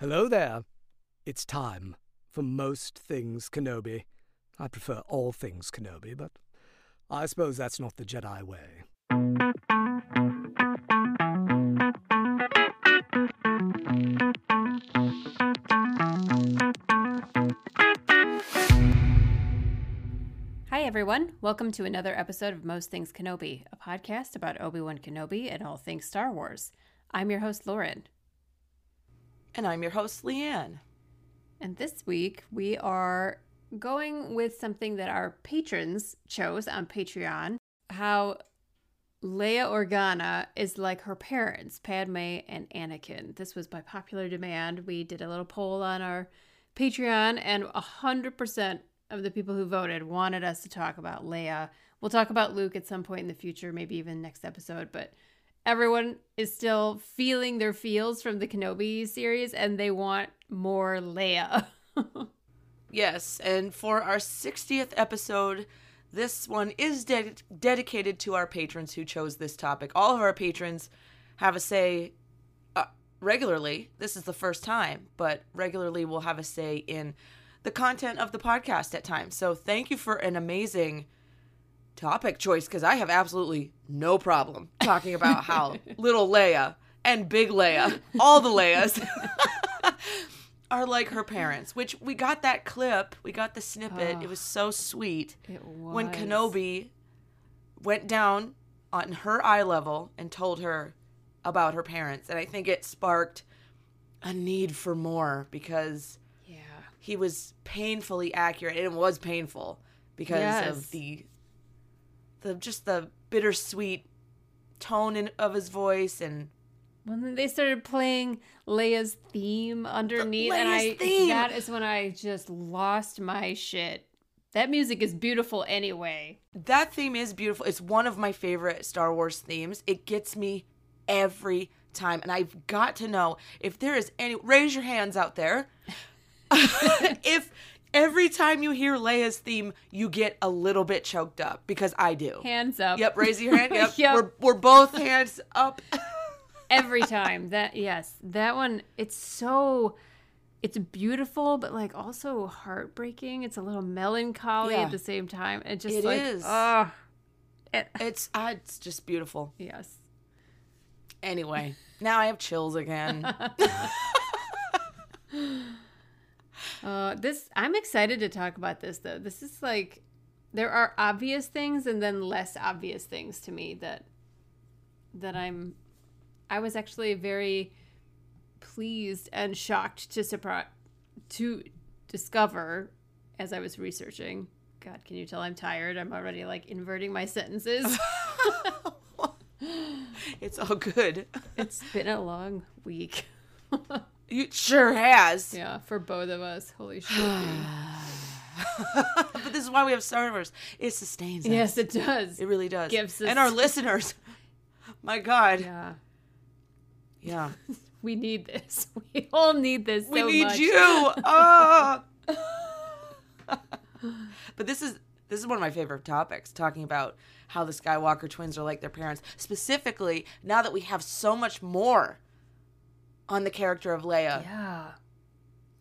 Hello there. It's time for most things Kenobi. I prefer all things Kenobi, but I suppose that's not the Jedi way. Hi, everyone. Welcome to another episode of Most Things Kenobi, a podcast about Obi Wan Kenobi and all things Star Wars. I'm your host, Lauren. And I'm your host, Leanne. And this week we are going with something that our patrons chose on Patreon how Leia Organa is like her parents, Padme and Anakin. This was by popular demand. We did a little poll on our Patreon, and 100% of the people who voted wanted us to talk about Leia. We'll talk about Luke at some point in the future, maybe even next episode, but everyone is still feeling their feels from the Kenobi series and they want more Leia. yes, and for our 60th episode, this one is ded- dedicated to our patrons who chose this topic. All of our patrons have a say uh, regularly. This is the first time, but regularly we'll have a say in the content of the podcast at times. So thank you for an amazing topic choice because I have absolutely no problem talking about how little Leia and big Leia, all the Leias, are like her parents. Which we got that clip, we got the snippet. It was so sweet It was. when Kenobi went down on her eye level and told her about her parents, and I think it sparked a need for more because Yeah. he was painfully accurate and it was painful because Yes. of the the just the bittersweet tone in, of his voice and When they started playing Leia's theme underneath, and I Leia's theme! that is when I just lost my shit. That music is beautiful anyway. that theme is beautiful it's one of my favorite star wars themes it gets me every time and i've got to know if there is any raise your hands out there if every time you hear leia's theme you get a little bit choked up because i do. Hands up. yep raise your hand. Yep, Yep. We're, we're both hands up. Every time. That yes. That one it's so it's beautiful but like also heartbreaking. It's a little melancholy Yeah. at the same time. It just It like is. oh it's uh, it's just beautiful. Yes. Anyway now i have chills again uh this i'm excited to talk about this though. This is like there are obvious things and then less obvious things to me that that i'm i was actually very pleased and shocked to surprise to discover as i was researching. God can you tell i'm tired? I'm already like inverting my sentences. It's all good. It's been a long week you sure has yeah for both of us holy shit but this is why we have Star Wars. It sustains us. yes it does It really does. Gives us- and our listeners. My God. yeah Yeah. We need this. We all need this. we so need much. you. Ah. but this is this is one of my favorite topics, talking about how the Skywalker twins are like their parents. Specifically, now that we have so much more on the character of Leia. Yeah.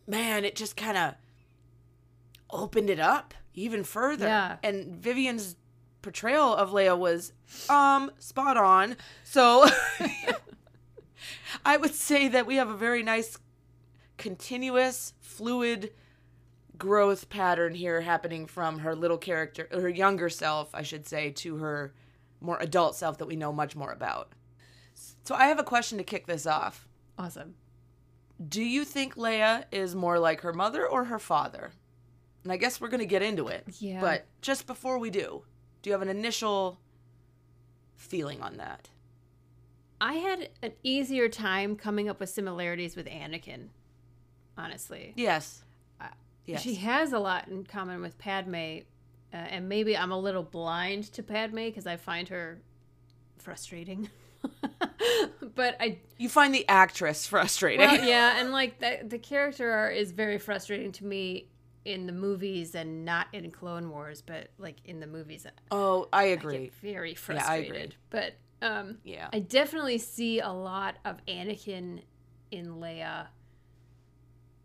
man, it just kind of opened it up even further. Yeah. And Vivian's portrayal of Leia was um spot on. So I would say that we have a very nice continuous fluid growth pattern here happening from her little character her younger self, I should say, to her more adult self that we know much more about. So I have a question to kick this off. Awesome. Do you think Leia is more like her mother or her father? And I guess we're going to get into it. Yeah. But just before we do, do you have an initial feeling on that? I had an easier time coming up with similarities with Anakin, honestly. Yes. Uh, Yes. She has a lot in common with Padme, uh, and maybe I'm a little blind to Padme because I find her frustrating. but I you find the actress frustrating. well, yeah, and like the the character is very frustrating to me in the movies and not in Clone Wars, but like in the movies, oh, I I agree. get very I frustrated. agree. But um, Yeah. I definitely see a lot of Anakin in Leia.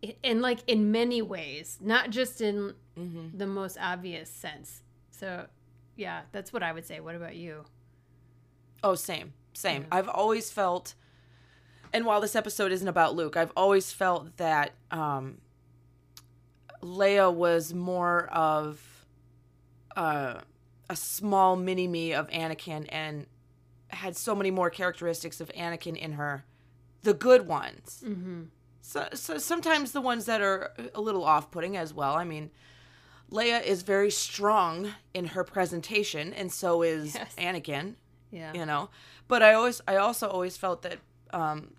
I- And like in many ways, not just in Mm-hmm. the most obvious sense. So, yeah, that's what I would say. What about you? Oh, same, same. I've always felt, and while this episode isn't about Luke, I've always felt that um, Leia was more of uh, a small mini me of Anakin and had so many more characteristics of Anakin in her, the good ones. Mm-hmm. So, so sometimes the ones that are a little off-putting as well. I mean, Leia is very strong in her presentation, and so is Yes. Anakin Yeah. you know but i always i also always felt that um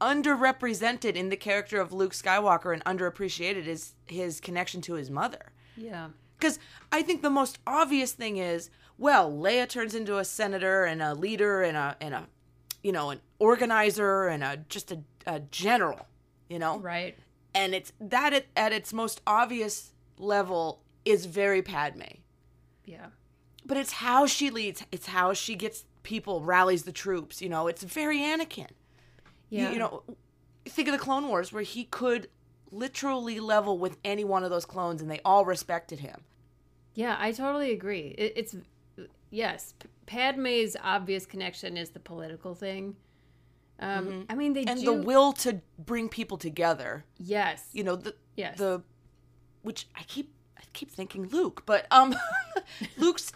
underrepresented in the character of luke skywalker and underappreciated is his connection to his mother Yeah. because i think the most obvious thing is well leia turns into a senator and a leader and a and a you know an organizer and a just a, a general you know Right. and it's that at, at its most obvious level is very padme Yeah. but it's how she leads it's how she gets people rallies the troops you know it's very anakin You- Yeah. you, know think of the clone wars where he could literally level with any one of those clones and they all respected him Yeah, I totally agree. It, it's yes, Padme's obvious connection is the political thing. Um, I mean, they Mm-hmm. and do. the will to bring people together yes, you know the yes, the which i keep i keep thinking luke but um luke's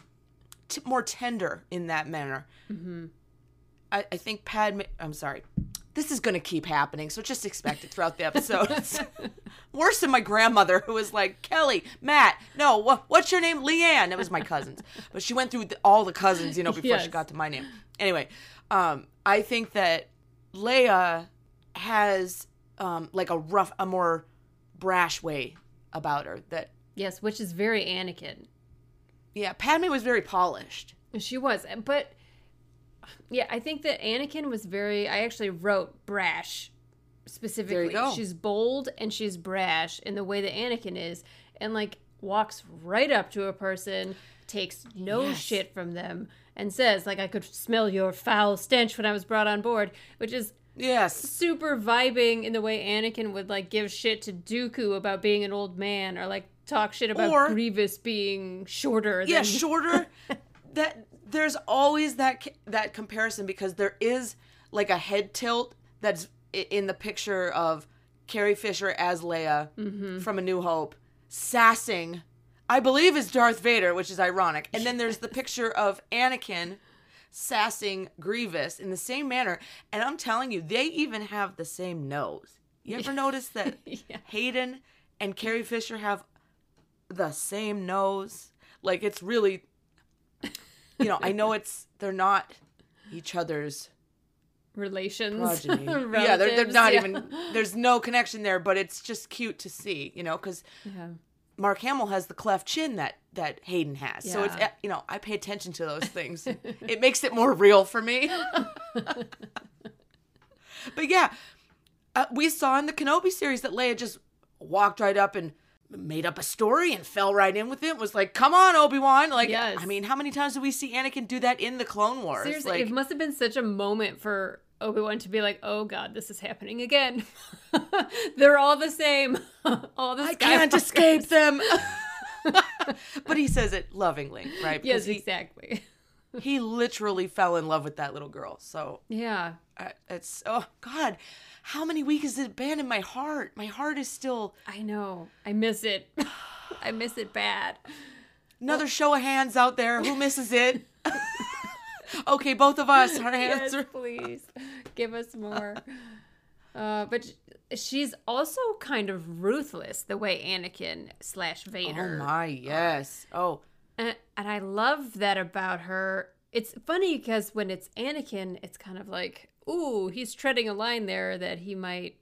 t- more tender in that manner hmm I, I think Padme. I'm sorry. This is going to keep happening, so just expect it throughout the episodes. Worse than my grandmother, who was like, Kelly, Matt, no, what, what's your name? Leanne. It was my cousins. But she went through the, all the cousins, you know, before Yes. she got to my name. Anyway, um, I think that Leia has um, like a rough, a more brash way about her. That, yes, which is very Anakin. Yeah, Padme was very polished. She was, but yeah, I think that Anakin was very. I actually wrote brash specifically. go. She's bold and she's brash in the way that Anakin is, and like walks right up to a person, takes no Yes. shit from them, and says like, "I could smell your foul stench when I was brought on board," which is Yes. super vibing in the way Anakin would like give shit to Dooku about being an old man or like talk shit about Or- Grievous being shorter. yeah than... shorter that there's always that that comparison because there is like a head tilt that's in the picture of Carrie Fisher as Leia Mm-hmm. from A New Hope sassing I believe is Darth Vader which is ironic and then there's the picture of Anakin sassing Grievous in the same manner and I'm telling you they even have the same nose you ever notice that Yeah. Hayden and Carrie Fisher have the same nose. Like it's really you know, I know it's they're not each other's relations. yeah, they're, they're not yeah. even there's no connection there, but it's just cute to see, you know, cuz Yeah. Mark Hamill has the cleft chin that that Hayden has. So it's eh, you know, I pay attention to those things. it makes it more real for me. but yeah, uh, we saw in the Kenobi series that Leia just walked right up and made up a story and fell right in with it. Was like, "Come on, Obi-Wan." Like Yes. I mean, how many times do we see Anakin do that in the Clone Wars? Seriously, like it must have been such a moment for Obi Wan to be like, "Oh God, this is happening again. They're all the same. all the I can't Skywalkers." escape them. but he says it lovingly, right? Yes, Because he, exactly. he literally fell in love with that little girl. So Yeah, uh, it's oh god, how many weeks has it been in my heart? My heart is still I know. I miss it. I miss it bad. another show of hands out there. Who misses it? okay, both of us. Our hands Yes, please give us more. Uh, but she's also kind of ruthless, the way Anakin slash Vader. Oh my yes. Oh And, and I love that about her. It's funny because when it's Anakin, it's kind of like, ooh, he's treading a line there that he might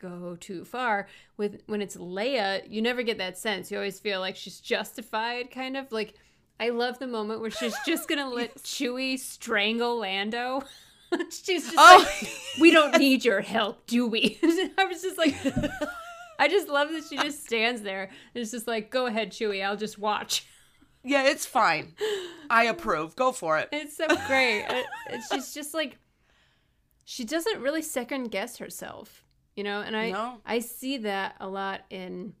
go too far. With when it's Leia, you never get that sense. You always feel like she's justified, kind of like. I love the moment where she's just gonna let Chewie strangle Lando. she's just Oh, like, "We don't need your help, do we?" I was just like, I just love that she just stands there and it's just like, "Go ahead, Chewie, I'll just watch." yeah, it's fine. I approve. Go for it. It's so great. And she's just like, she doesn't really second guess herself. You know, and I No. I see that a lot in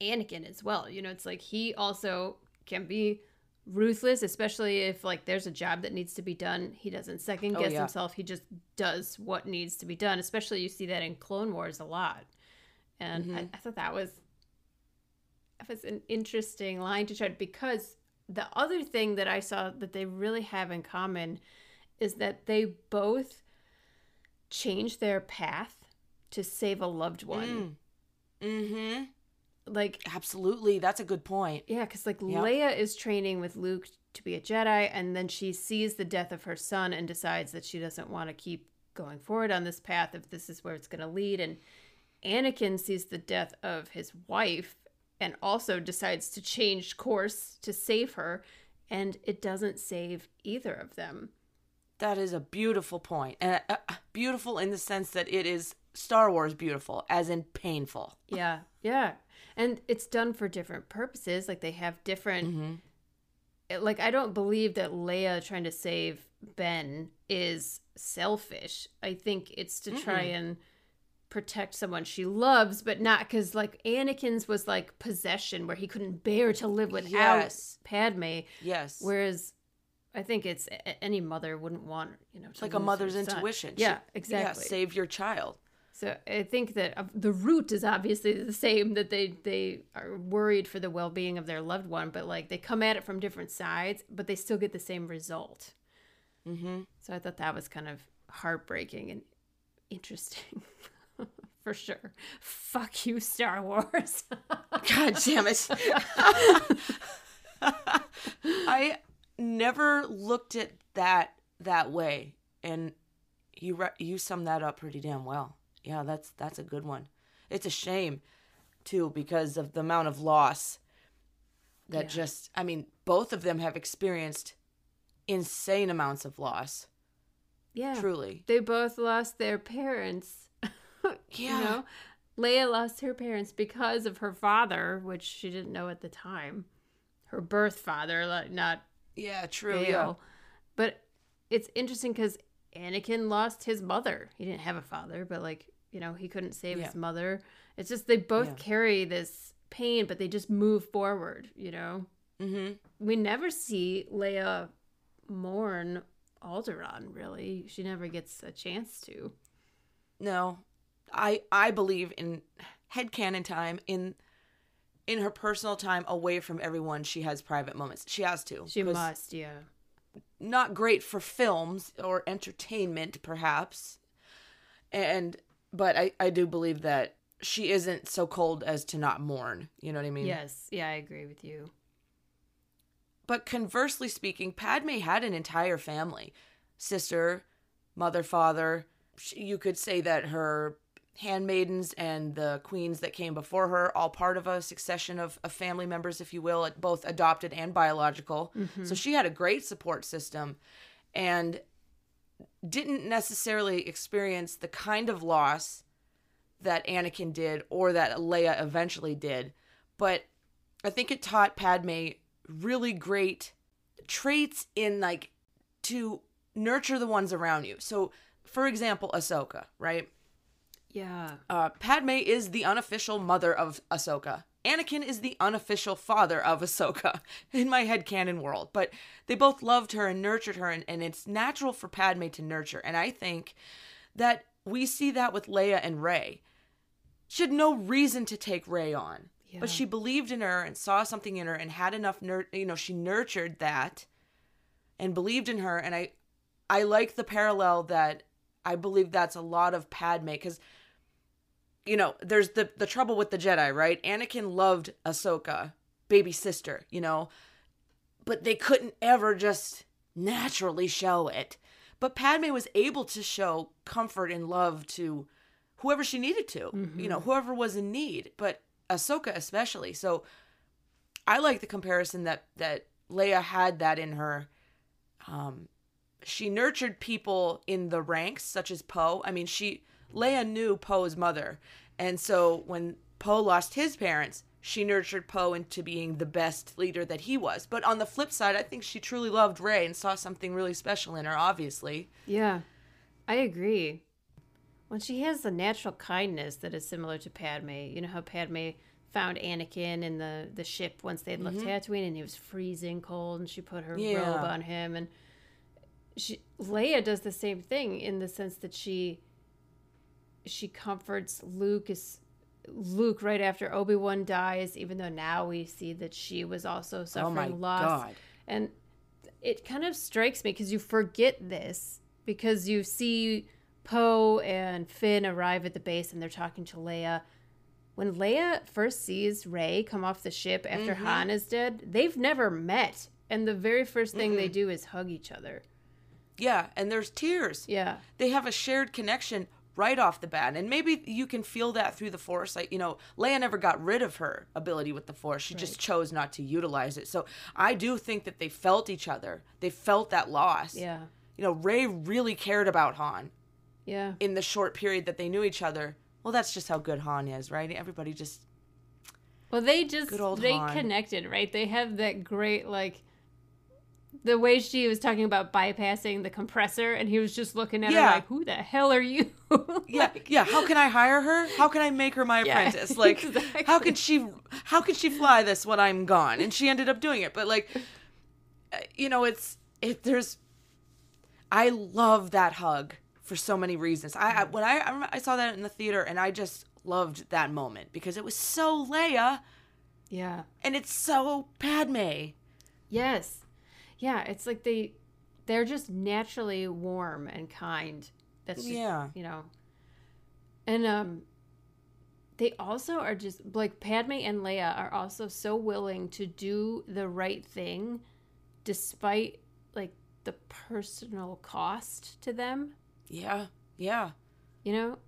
Anakin as well. You know, it's like he also can be ruthless, especially if like there's a job that needs to be done. He doesn't second Oh, guess yeah. himself. He just does what needs to be done. Especially you see that in Clone Wars a lot. And Mm-hmm. I, I thought that was that was an interesting line to tread because the other thing that I saw that they really have in common is that they both change their path to save a loved one. Mm-hmm. Like Absolutely. That's a good point. Yeah, because like Yep. Leia is training with Luke to be a Jedi, and then she sees the death of her son and decides that she doesn't want to keep going forward on this path if this is where it's going to lead. And Anakin sees the death of his wife and also decides to change course to save her, and it doesn't save either of them. That is a beautiful point. And uh, uh, beautiful in the sense that it is Star Wars beautiful, as in painful. Yeah, yeah. And it's done for different purposes. Like they have different. Mm-hmm. Like I don't believe that Leia trying to save Ben is selfish. I think it's to try and protect someone she loves, but not because like Anakin's was like possession where he couldn't bear to live without Yes. Padme. Yes. Whereas I think it's any mother wouldn't want you know it's like a mother's intuition. Yeah, exactly. Yeah, save your child. So I think that uh, the root is obviously the same that they they are worried for the well-being of their loved one, but like they come at it from different sides, but they still get the same result. Mm-hmm. So I thought that was kind of heartbreaking and interesting. For sure. Fuck you, Star Wars. God damn it. I never looked at that that way, and you re- you summed that up pretty damn well. Yeah, that's that's a good one. It's a shame too because of the amount of loss that Yeah. just I mean, both of them have experienced insane amounts of loss. yeah. Truly. They both lost their parents. Yeah. You know? Leia lost her parents because of her father, which she didn't know at the time. Her birth father, like not Yeah, true. Bail. Yeah. But it's interesting because Anakin lost his mother. He didn't have a father, but like, you know, he couldn't save his mother. It's just they both Yeah. carry this pain, but they just move forward, you know? Mhm. We never see Leia mourn Alderaan, really. She never gets a chance to. No, I I believe in headcanon time in in her personal time away from everyone. She has private moments. She has to. she must, yeah. Not great for films or entertainment, perhaps. And but I I do believe that she isn't so cold as to not mourn. You know what I mean? Yes, yeah, I agree with you. But conversely speaking, Padme had an entire family sister, mother, father. She- You could say that her handmaidens and the queens that came before her, all part of a succession of, of family members, if you will, both adopted and biological. Mm-hmm. So she had a great support system and didn't necessarily experience the kind of loss that Anakin did or that Leia eventually did. But I think it taught Padme really great traits in like to nurture the ones around you. So, for example, Ahsoka, right? Yeah. Uh, Padme is the unofficial mother of Ahsoka. Anakin is the unofficial father of Ahsoka in my headcanon world. But they both loved her and nurtured her, and, and it's natural for Padme to nurture. And I think that we see that with Leia and Rey. She had no reason to take Rey on, Yeah. but she believed in her and saw something in her and had enough, nur- you know, she nurtured that and believed in her. And I, I like the parallel that I believe that's a lot of Padme because you know, there's the the trouble with the Jedi, right? Anakin loved Ahsoka, baby sister, you know, but they couldn't ever just naturally show it. But Padme was able to show comfort and love to whoever she needed to, you know, whoever was in need, but Ahsoka especially. So I like the comparison that that Leia had that in her. Um, she nurtured people in the ranks, such as Poe. I mean, she Leia knew Poe's mother, and so when Poe lost his parents, she nurtured Poe into being the best leader that he was. But on the flip side, I think she truly loved Rey and saw something really special in her. Obviously, Yeah. I agree. Well, she has the natural kindness that is similar to Padme. You know how Padme found Anakin in the, the ship once they'd left mm-hmm. Tatooine and he was freezing cold and she put her Yeah. robe on him and she Leia does the same thing in the sense that she she comforts Luke is Luke right after Obi-Wan dies even though now we see that she was also Oh suffering my loss god. and it kind of strikes me because you forget this because you see Poe and Finn arrive at the base and they're talking to Leia. When Leia first sees Rey come off the ship after Mm-hmm. Han is dead, they've never met. And the very first thing they do is hug each other. Yeah, and there's tears. Yeah. They have a shared connection right off the bat. And maybe you can feel that through the Force. Like, you know, Leia never got rid of her ability with the Force. She just chose not to utilize it. So I do think that they felt each other. They felt that loss. Yeah. You know, Rey really cared about Han Yeah. in the short period that they knew each other. Well, that's just how good Han is, right? Everybody just Well, they just they Han. connected, right? They have that great like the way she was talking about bypassing the compressor, and he was just looking at Yeah. her like, "Who the hell are you?" yeah yeah how can i hire her how can i make her my Yeah, apprentice like how can she how can she fly this when i'm gone and she ended up doing it but like uh, you know it's it there's i love that hug for so many reasons i, I when I, I remember i saw that in the theater and i just loved that moment because it was so leia yeah. and it's so padme Yes. Yeah, it's like they they're just naturally warm and kind. That's just, Yeah. you know. And um they also are just like Padme and Leia are also so willing to do the right thing despite like the personal cost to them, yeah yeah you know?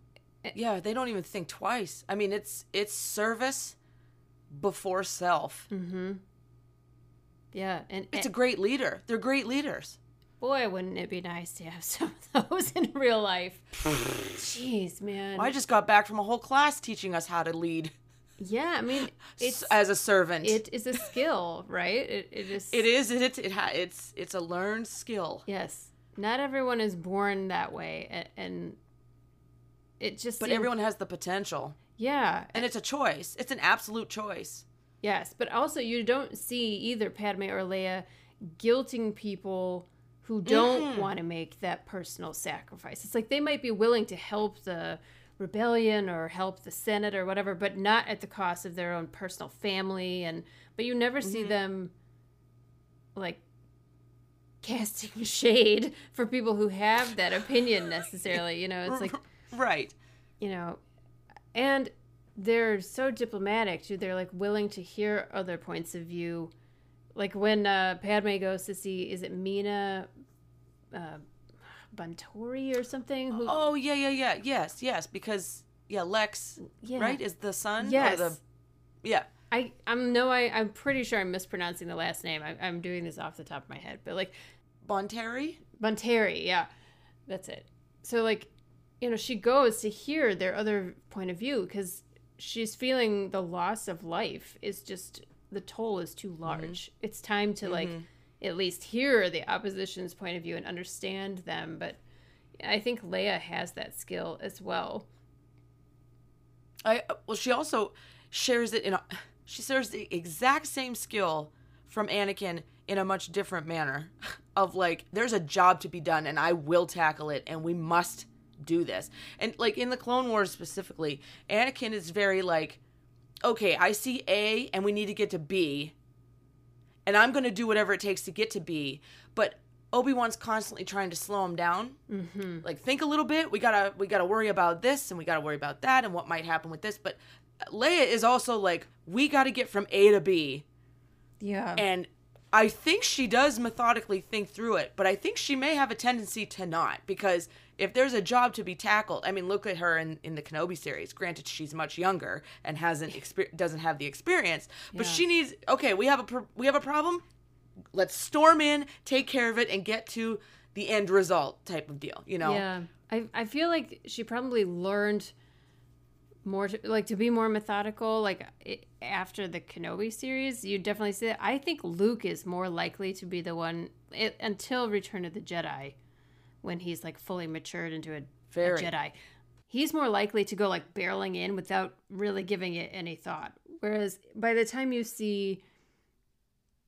yeah they don't even think twice i mean it's it's service before self Mhm. Yeah, and, It's a great leader. They're great leaders. boy, wouldn't it be nice to have some of those in real life. Jeez, man. I just got back from a whole class teaching us how to lead Yeah, I mean, it's as a servant. it is a skill, right? It, it is. it is it, it, it ha, it's it's a learned skill. Yes, not everyone is born that way, and, it just. But everyone has the potential. Yeah, And it's a choice. It's an absolute choice. Yes, but also you don't see either Padme or Leia guilting people who don't mm-hmm. want to make that personal sacrifice. It's like they might be willing to help the rebellion or help the Senate or whatever, but not at the cost of their own personal family. And but you never see mm-hmm. them like casting shade for people who have that opinion necessarily. You know, it's like Right. you know, and they're so diplomatic too. They're like willing to hear other points of view. Like when uh, Padme goes to see, is it Mina uh, Buntori or something? Who, Oh yeah, yeah, yeah. Yes, yes. Because yeah, Lex, yeah. right, is the son. Yes. Or the, yeah. I I'm no I I'm pretty sure I'm mispronouncing the last name. I, I'm doing this off the top of my head, but like Bonteri. Bonteri, yeah, that's it. So like, you know, she goes to hear their other point of view because she's feeling the loss of life is just the toll is too mm-hmm. large. It's time to like mm-hmm. at least hear the opposition's point of view and understand them. But I think Leia has that skill as well. I well, she also shares it in a. She shares the exact same skill from Anakin in a much different manner. Of like, there's a job to be done, and I will tackle it, and we must do this. And like in the Clone Wars specifically, Anakin is very like, okay, I see A, and we need to get to B, and I'm going to do whatever it takes to get to B. But Obi Wan's constantly trying to slow him down. Mm-hmm. Like, think a little bit. We gotta we gotta worry about this, and we gotta worry about that, and what might happen with this. But Leia is also like, we gotta get from A to B, Yeah. and I think she does methodically think through it, but I think she may have a tendency to not because if there's a job to be tackled, I mean, look at her in, in the Kenobi series. Granted, she's much younger and hasn't exper- doesn't have the experience, but Yeah. she needs. Okay, we have a pr- we have a problem. Let's storm in, take care of it, and get to the end result type of deal. You know? Yeah, I I feel like she probably learned more to like to be more methodical. Like it, after the Kenobi series, you definitely see that. I think Luke is more likely to be the one it, until Return of the Jedi, when he's like fully matured into a, a Jedi. he's more likely to go like barreling in without really giving it any thought. Whereas by the time you see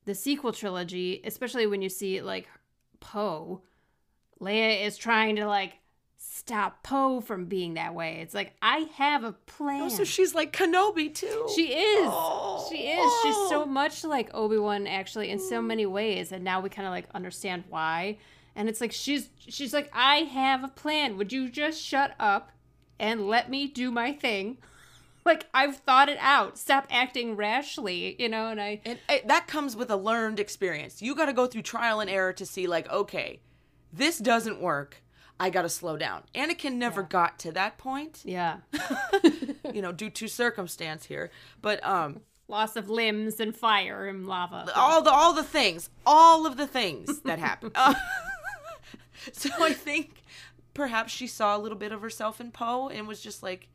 the sequel trilogy, especially when you see like Poe, Leia is trying to like stop Poe from being that way. It's like I have a plan. Oh, so she's like Kenobi too. She is. Oh, she is. She's so oh. much like Obi Wan, actually, in so many ways, and now we kind of like understand why. And it's like she's she's like, I have a plan. Would you just shut up and let me do my thing? like I've thought it out. Stop acting rashly, you know. And I And that comes with a learned experience. You got to go through trial and error to see, like, okay, this doesn't work. I got to slow down. Anakin never got to that point, yeah, you know, due to circumstance here. But um, loss of limbs and fire and lava. all the all the things, all of the things that happen. So I think perhaps she saw a little bit of herself in Poe and was just like,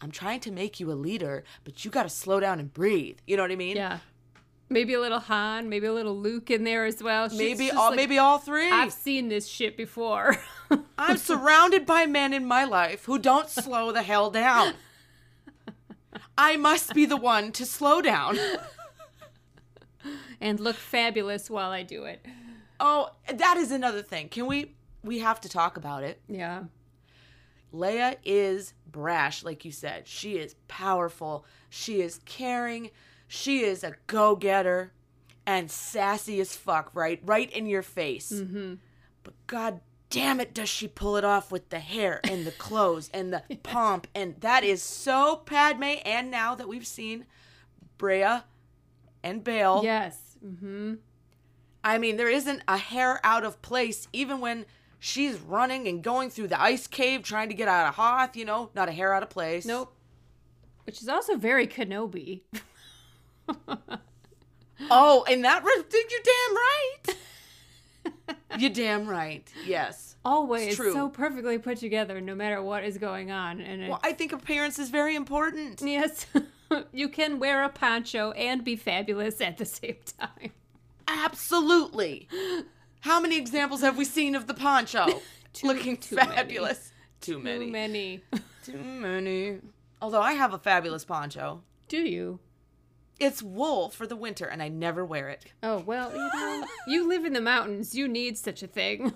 "I'm trying to make you a leader, but you got to slow down and breathe." You know what I mean? yeah. Maybe a little Han, maybe a little Luke in there as well. She's Maybe all like, maybe all 3 I've seen this shit before. I'm surrounded by men in my life who don't slow the hell down. I must be the one to slow down. and look fabulous while I do it. Oh, that is another thing. Can we we have to talk about it. Yeah. Leia is brash, like you said. She is powerful. She is caring. She is a go-getter and sassy as fuck, right? Right in your face. Mm-hmm. But god damn it, does she pull it off with the hair and the clothes and the pomp. And that is so Padme. And now that we've seen Breha and Bail, Yes. Mm-hmm. I mean, there isn't a hair out of place, even when she's running and going through the ice cave trying to get out of Hoth, you know, not a hair out of place. Nope. Which is also very Kenobi. Oh, and that, re- you're damn right. you're damn right. Yes. Always so perfectly put together, no matter what is going on. And Well, I think appearance is very important. yes, you can wear a poncho and be fabulous at the same time. Absolutely. How many examples have we seen of the poncho looking too many. fabulous? Too many. Too many. Too many. Although I have a fabulous poncho. Do you? It's wool for the winter, and I never wear it. Oh well, you know, you live in the mountains. You need such a thing.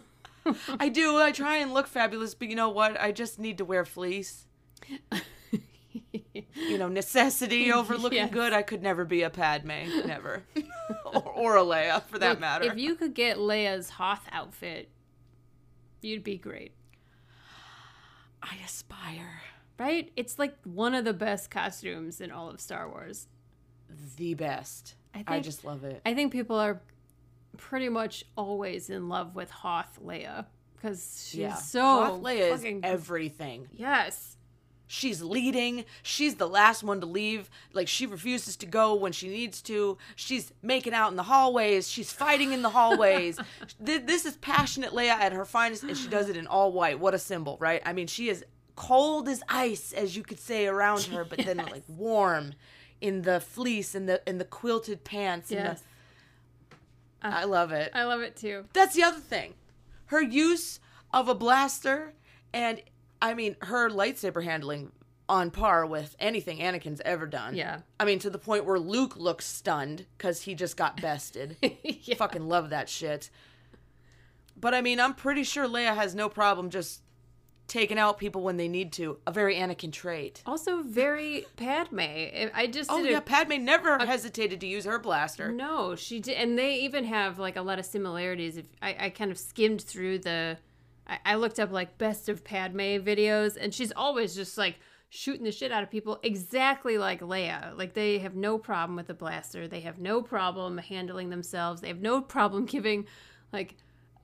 I do. I try and look fabulous, but you know what? I just need to wear fleece. You know, necessity over looking Yes. good. I could never be a Padme. Never. or, or a Leia, for that Look, matter. If you could get Leia's Hoth outfit, you'd be great. I aspire. Right? It's like one of the best costumes in all of Star Wars. The best. I I, just love it. I think people are pretty much always in love with Hoth Leia because she's yeah. so Hoth Leia is everything. yes. She's leading. She's the last one to leave. Like she refuses to go when she needs to. She's making out in the hallways. She's fighting in the hallways. This is passionate Leia at her finest, and she does it in all white. What a symbol, right? I mean, she is cold as ice, as you could say, around her, but then like warm in the fleece and the and the quilted pants. Yes. the, I love it. I love it too. That's the other thing. Her use of a blaster and I mean her lightsaber handling on par with anything Anakin's ever done. Yeah. I mean to the point where Luke looks stunned cuz he just got bested. yeah. Fucking love that shit. But I mean, I'm pretty sure Leia has no problem just taking out people when they need to. A very Anakin trait. Also very Padme. I just Oh yeah, a Padme never hesitated to use her blaster. No, she did, and they even have like a lot of similarities. If I, I kind of skimmed through the, I, I looked up like best of Padme videos, and she's always just like shooting the shit out of people, exactly like Leia. Like they have no problem with the blaster. They have no problem handling themselves. They have no problem giving like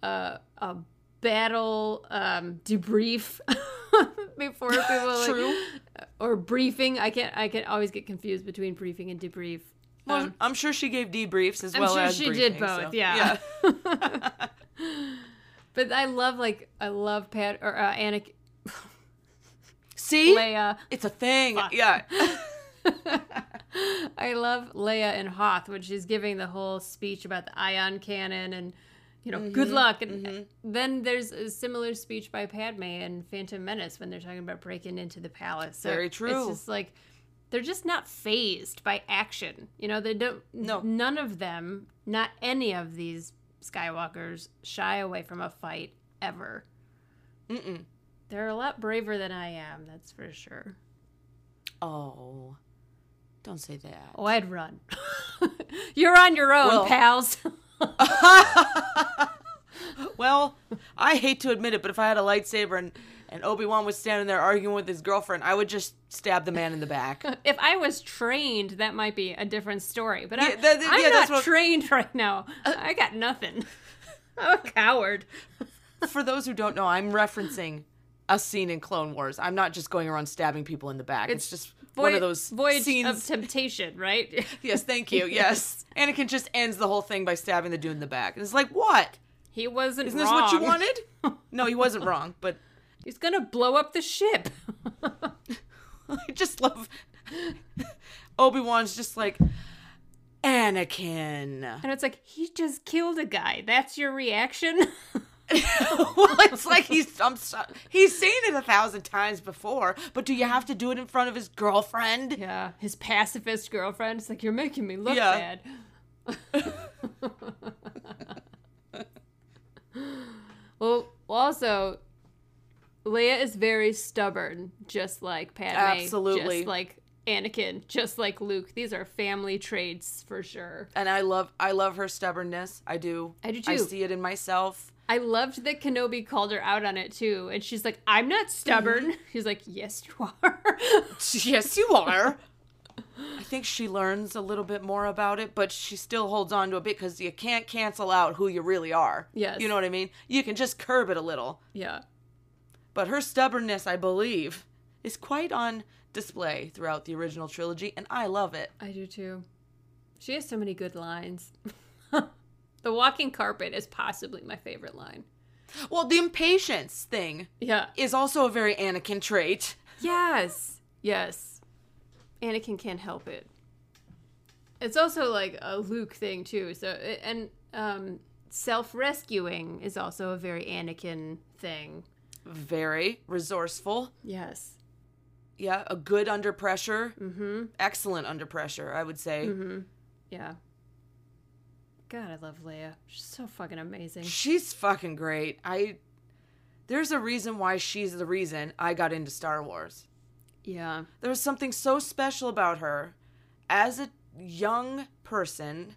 uh, a battle um, debrief before people like, True. or briefing. I can't. I can always get confused between briefing and debrief. Well, Um, I'm sure she gave debriefs as I'm well sure as she did both. so- yeah. But I love like I love Pat or uh, Anakin See? Leia. It's a thing. Fuck. Yeah. I love Leia and Hoth when she's giving the whole speech about the ion cannon and you know, good luck. And then there's a similar speech by Padme and Phantom Menace when they're talking about breaking into the palace. So Very true. It's just like they're just not fazed by action. You know, they don't. No. none of them, not any of these Skywalkers, shy away from a fight ever. Mm-mm. They're a lot braver than I am. That's for sure. Oh, don't say that. Oh, I'd run. You're on your own, Well- pals. Well, I hate to admit it, but if I had a lightsaber and, and Obi Wan was standing there arguing with his girlfriend, I would just stab the man in the back. if I was trained, that might be a different story. But I, Yeah, that- I'm yeah, not what- trained right now. Uh, I got nothing. I'm a coward. For those who don't know, I'm referencing a scene in Clone Wars. I'm not just going around stabbing people in the back. It's, just one of those voyage scenes. of temptation, right? yes, thank you. Yes, Anakin just ends the whole thing by stabbing the dude in the back. And it's like, what? He wasn't Isn't this what you wanted? No, he wasn't wrong, but He's gonna blow up the ship. I just love Obi Wan's just like Anakin. And it's like he just killed a guy. That's your reaction. well, it's like he's I'm so, he's seen it a thousand times before, but do you have to do it in front of his girlfriend? yeah, his pacifist girlfriend. It's like you're making me look Yeah. bad. well, also, Leia is very stubborn, just like Padme. Absolutely. Just like Anakin, just like Luke. These are family traits for sure. And I love I love her stubbornness. I do. I do too. I see it in myself. I loved that Kenobi called her out on it too. And she's like, I'm not mm-hmm. stubborn. He's like, Yes, you are. yes, you are. I think she learns a little bit more about it, but she still holds on to a bit because you can't cancel out who you really are. Yes. You know what I mean? You can just curb it a little. yeah. But her stubbornness, I believe, is quite on display throughout the original trilogy, and I love it. I do too. She has so many good lines. the walking carpet is possibly my favorite line. Well, the impatience thing Yeah. is also a very Anakin trait. Yes. Yes. Anakin can't help it. It's also like a Luke thing too. So and um self-rescuing is also a very Anakin thing. Very resourceful. Yes. Yeah, a good under pressure. Mhm. Excellent under pressure, I would say. Mhm. Yeah. God, I love Leia. She's so fucking amazing. She's fucking great. I There's a reason why she's the reason I got into Star Wars. Yeah. There was something so special about her. As a young person,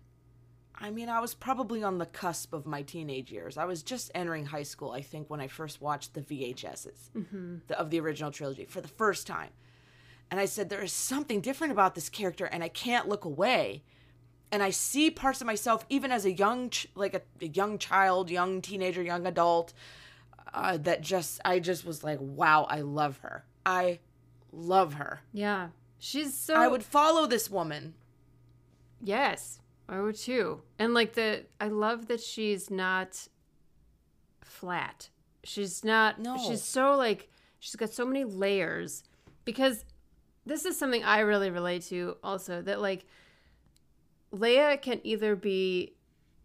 I mean, I was probably on the cusp of my teenage years. I was just entering high school, I think, when I first watched the VHSs the, of the original trilogy for the first time. And I said, There is something different about this character, and I can't look away. And I see parts of myself, even as a young, ch- like a, a young child, young teenager, young adult, uh, that just, I just was like, wow, I love her. I love her. Yeah. She's so I would follow this woman. Yes, I would too. And like the, I love that she's not flat. She's not. No. She's so like she's got so many layers because this is something I really relate to also that like Leia can either be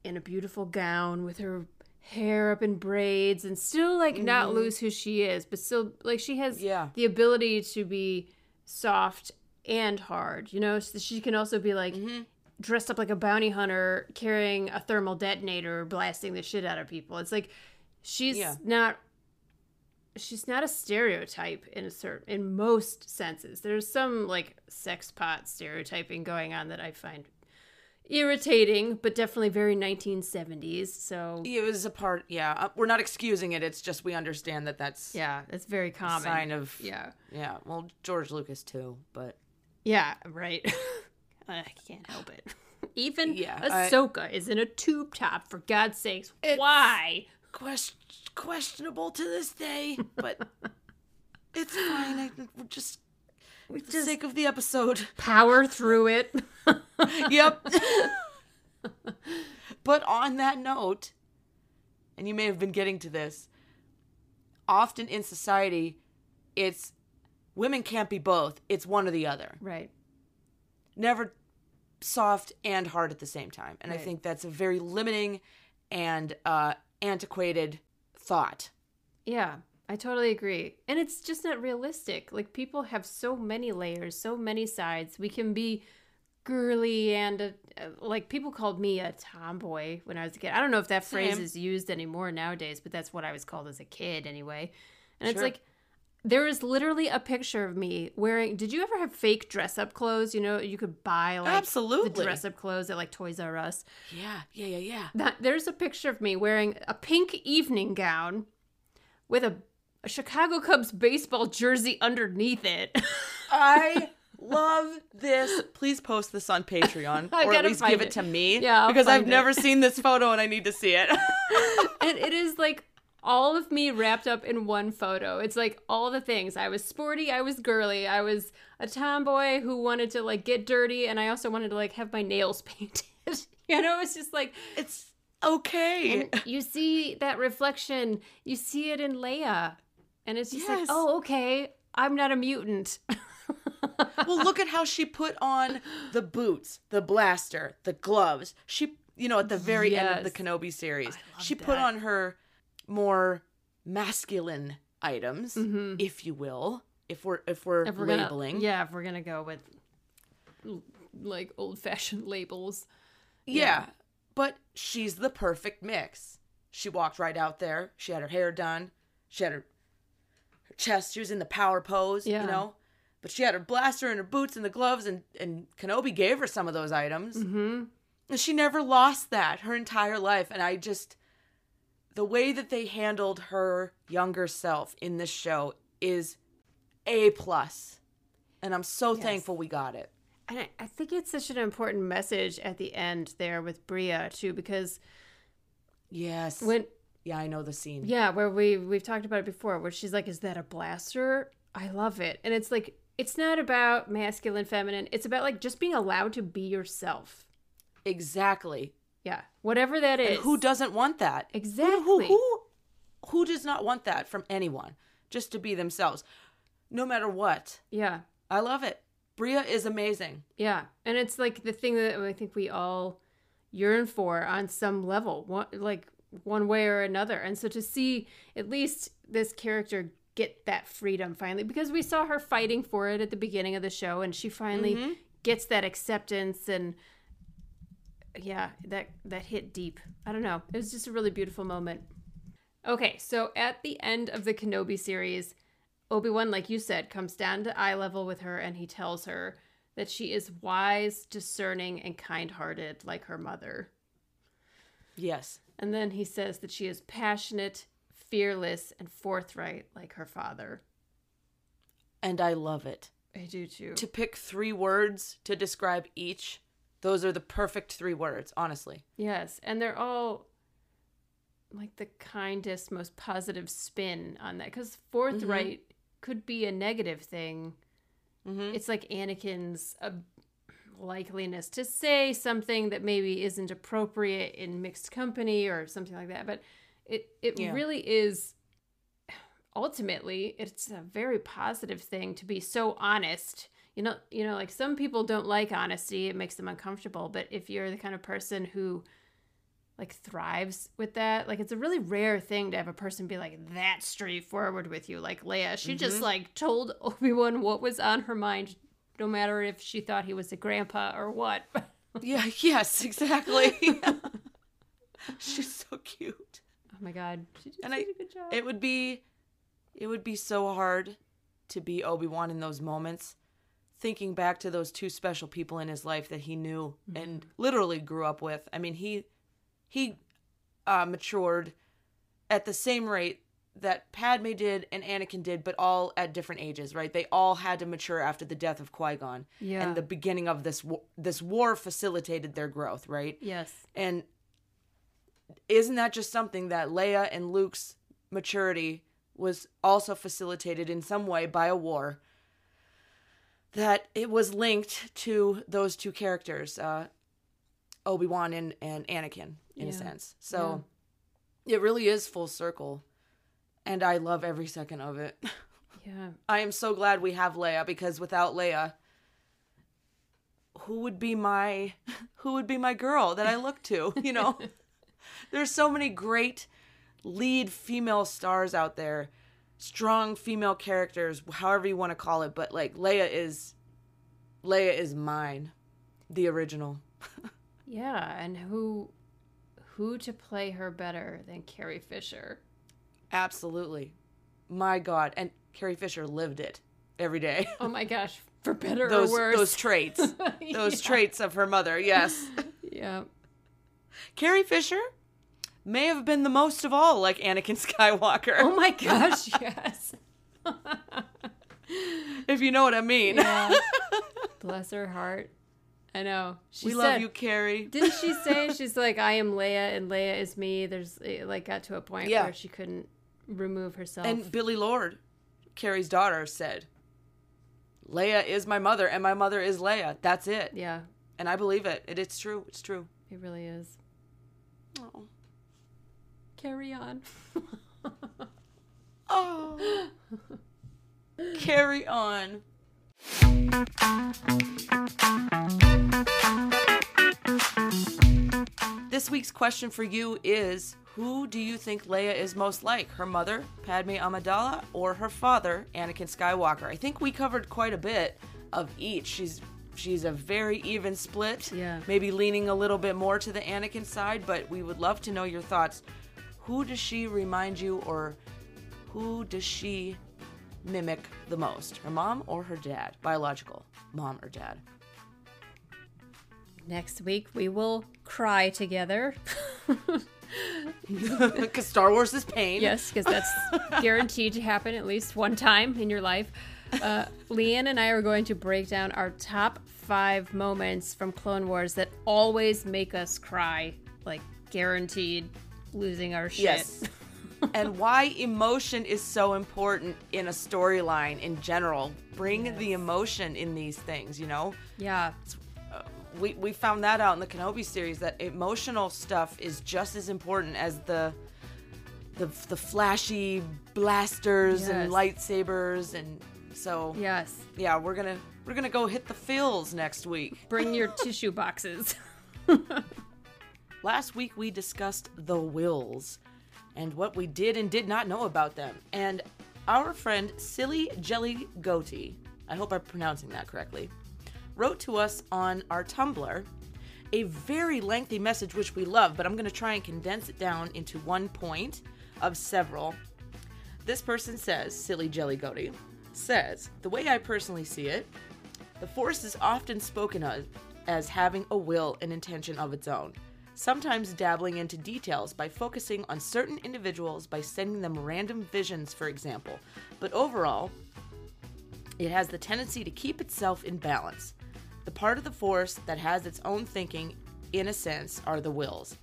in a beautiful gown with her hair up in braids and still like not mm-hmm. lose who she is, but still like she has Yeah. the ability to be soft and hard. You know, so she can also be like mm-hmm. Dressed up like a bounty hunter carrying a thermal detonator blasting the shit out of people. It's like she's Yeah. not she's not a stereotype in a certain in most senses. There's some like sex pot stereotyping going on that I find irritating, but definitely very 1970s. So It was a part, yeah. Uh, we're not excusing it. It's just we understand that that's yeah, it's very common. sign of, yeah. yeah. Well, George Lucas too, but Yeah, right. I can't help it. Even Yeah, I- Ahsoka is in a tube top, for God's sakes. Why? quest- questionable to this day. But it's fine. I, we're just for the sake of the episode. Power through it. yep. but on that note, and you may have been getting to this, often in society, it's women can't be both. It's one or the other. right. Never soft and hard at the same time. And I think that's a very limiting and uh, antiquated thought. Yeah, I totally agree. And it's just not realistic. Like people have so many layers, so many sides. We can be girly and a, like people called me a tomboy when I was a kid. I don't know if that phrase Same. is used anymore nowadays, but that's what I was called as a kid anyway. And it's like there is literally a picture of me wearing. Did you ever have fake dress up clothes? You know, you could buy like Absolutely. the dress up clothes at like Toys R Us. Yeah, yeah, yeah, yeah. That there's a picture of me wearing a pink evening gown with a, a Chicago Cubs baseball jersey underneath it. I love this. Please post this on Patreon, I or at least give it it. to me. Yeah, I'll because I've it. never seen this photo and I need to see it. and it is like all of me wrapped up in one photo. It's like all the things. I was sporty, I was girly, I was a tomboy who wanted to like get dirty, and I also wanted to like have my nails painted. you know, it's just like it's okay. and you see that reflection, you see it in Leia. And it's just like, oh, okay, I'm not a mutant. well, look at how she put on the boots, the blaster, the gloves. She, you know, at the very end of the Kenobi series, she put on her more masculine items, Mhm. if you will, if we're if we're, if we're labeling. gonna yeah if we're gonna go with like old fashioned labels Yeah. But she's the perfect mix. She walked right out there. She had her hair done. She had her, her chest. She was in the power pose, Yeah. you know? But she had her blaster and her boots and the gloves, and, and Kenobi gave her some of those items. mm-hmm And she never lost that her entire life. And I just, the way that they handled her younger self in this show is A. And I'm so Yes. thankful we got it. and I, I think it's such an important message at the end there with Breha too because Yes. when yeah, I know the scene. yeah where we we've talked about it before where she's like is that a blaster i love it and it's like it's not about masculine feminine it's about like just being allowed to be yourself Exactly. Yeah whatever that is And who doesn't want that? Exactly. who, who, who does not want that from anyone? Just to be themselves, no matter what. yeah I love it. Breha is amazing. Yeah, and it's like the thing that I think we all yearn for on some level, one, like one way or another. And so to see at least this character get that freedom finally, because we saw her fighting for it at the beginning of the show, and she finally Mhm. gets that acceptance and yeah, that that hit deep. I don't know. It was just a really beautiful moment. Okay, so at the end of the Kenobi series, Obi-Wan, like you said, comes down to eye level with her and he tells her that she is wise, discerning, and kind-hearted like her mother. Yes. And then he says that she is passionate, fearless, and forthright like her father. And I love it. I do too. To pick three words to describe each, those are the perfect three words, honestly. Yes, and they're all like the kindest, most positive spin on that. Because forthright could be a negative thing. Mhm. It's like Anakin's uh, likeliness to say something that maybe isn't appropriate in mixed company or something like that. But it it Yeah. really is. Ultimately, it's a very positive thing to be so honest. You know, you know, like some people don't like honesty; it makes them uncomfortable. But if you're the kind of person who like thrives with that. Like it's a really rare thing to have a person be like that straightforward with you. Like Leia, she just mm-hmm. like told Obi-Wan what was on her mind no matter if she thought he was a grandpa or what. Yeah, yes, exactly. She's so cute. oh my god. She did And I- a good job. It would be it would be so hard to be Obi-Wan in those moments. Thinking back to those two special people in his life that he knew and literally grew up with. I mean, he he uh, matured at the same rate that Padme did and Anakin did, but all at different ages, right? They all had to mature after the death of Qui Gon, Yeah. and the beginning of this war, this war facilitated their growth, right? yes. And isn't that just something that Leia and Luke's maturity was also facilitated in some way by a war? That it was linked to those two characters, uh, Obi Wan and, and Anakin, in Yeah. a sense. So it really is full circle. And I love every second of it. Yeah. I am so glad we have Leia because without Leia, who would be my who would be my girl that I look to, you know? There's so many great lead female stars out there, strong female characters, however you want to call it. But like Leia is, Leia is mine, the original. Yeah, and who who to play her better than Carrie Fisher? Absolutely, my God, and Carrie Fisher lived it every day. Oh my gosh, for better those or worse. those traits, those traits of her mother. Yes, yeah. Carrie Fisher may have been the most of all like Anakin Skywalker. Oh my gosh, yes. if you know what I mean. Yeah. Bless her heart. I know. She we said, love you, Carrie. Didn't she say she's like I am Leia and Leia is me? There's it like got to a point Yeah. where she couldn't remove herself. And Billie Lourd, Carrie's daughter, said, Leia is my mother, and my mother is Leia. That's it. yeah, And I believe it. it. It's true. It's true. it really is. Oh. Carry on. Oh. Carry on. This week's question for you is Who do you think Leia is most like? Her mother, Padme Amidala, or her father, Anakin Skywalker? I think we covered quite a bit of each. She's she's a very even split. Yeah. Maybe leaning a little bit more to the Anakin side, but we would love to know your thoughts. Who does she remind you or who does she mimic the most? Her mom or her dad? Biological. Mom or dad? Next week we will cry together. Because Star Wars is pain. yes, because that's guaranteed to happen at least one time in your life. Uh, Leanne and I are going to break down our top five moments from Clone Wars that always make us cry, like guaranteed losing our shit. Yes. and why emotion is so important in a storyline in general. Bring the emotion in these things, you know? Yeah. Uh, we, we found that out in the Kenobi series that emotional stuff is just as important as the the, the flashy blasters and lightsabers and so Yes. yeah we're gonna we're gonna go hit the fills next week Bring your tissue boxes. last week we discussed the wills and what we did and did not know about them. And our friend silly jelly goatee i hope i'm pronouncing that correctly wrote to us on our tumblr a very lengthy message which we love but i'm going to try and condense it down into one point of several. This person says silly jelly goatee says the way i personally see it the Force is often spoken of as having a will and intention of its own, sometimes dabbling into details by focusing on certain individuals by sending them random visions, for example. But overall, it has the tendency to keep itself in balance. The part of the Force that has its own thinking, in a sense, are the wills.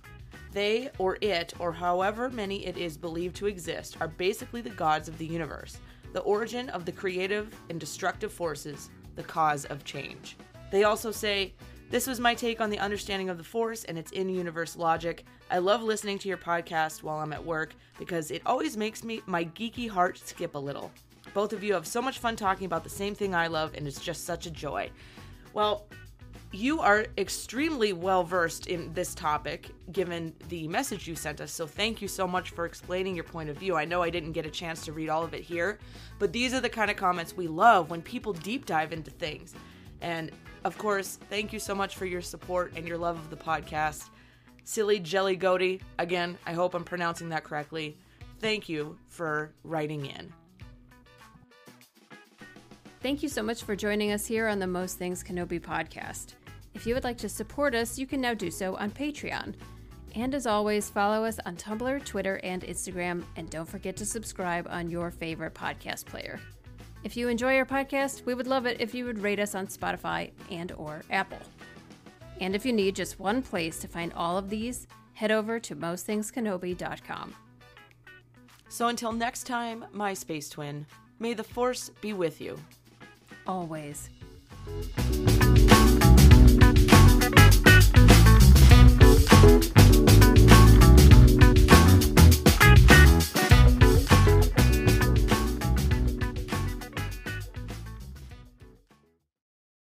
They, or it, or however many it is believed to exist, are basically the gods of the universe, the origin of the creative and destructive forces, the cause of change. They also say, This was my take on the understanding of the Force and its in universe logic. I love listening to your podcast while I'm at work because it always makes me my geeky heart skip a little. Both of you have so much fun talking about the same thing I love, and it's just such a joy. Well, you are extremely well versed in this topic given the message you sent us. So thank you so much for explaining your point of view. I know I didn't get a chance to read all of it here, but these are the kind of comments we love when people deep dive into things. And of course, thank you so much for your support and your love of the podcast. Silly Jelly Goaty, again, I hope I'm pronouncing that correctly. Thank you for writing in. Thank you so much for joining us here on the Most Things Kenobi podcast. If you would like to support us, you can now do so on Patreon. And as always, follow us on Tumblr, Twitter, and Instagram, and don't forget to subscribe on your favorite podcast player. If you enjoy our podcast, we would love it if you would rate us on Spotify and or Apple. And if you need just one place to find all of these, head over to mostthingskenobi.com. So until next time, my space twin, may the force be with you. Always.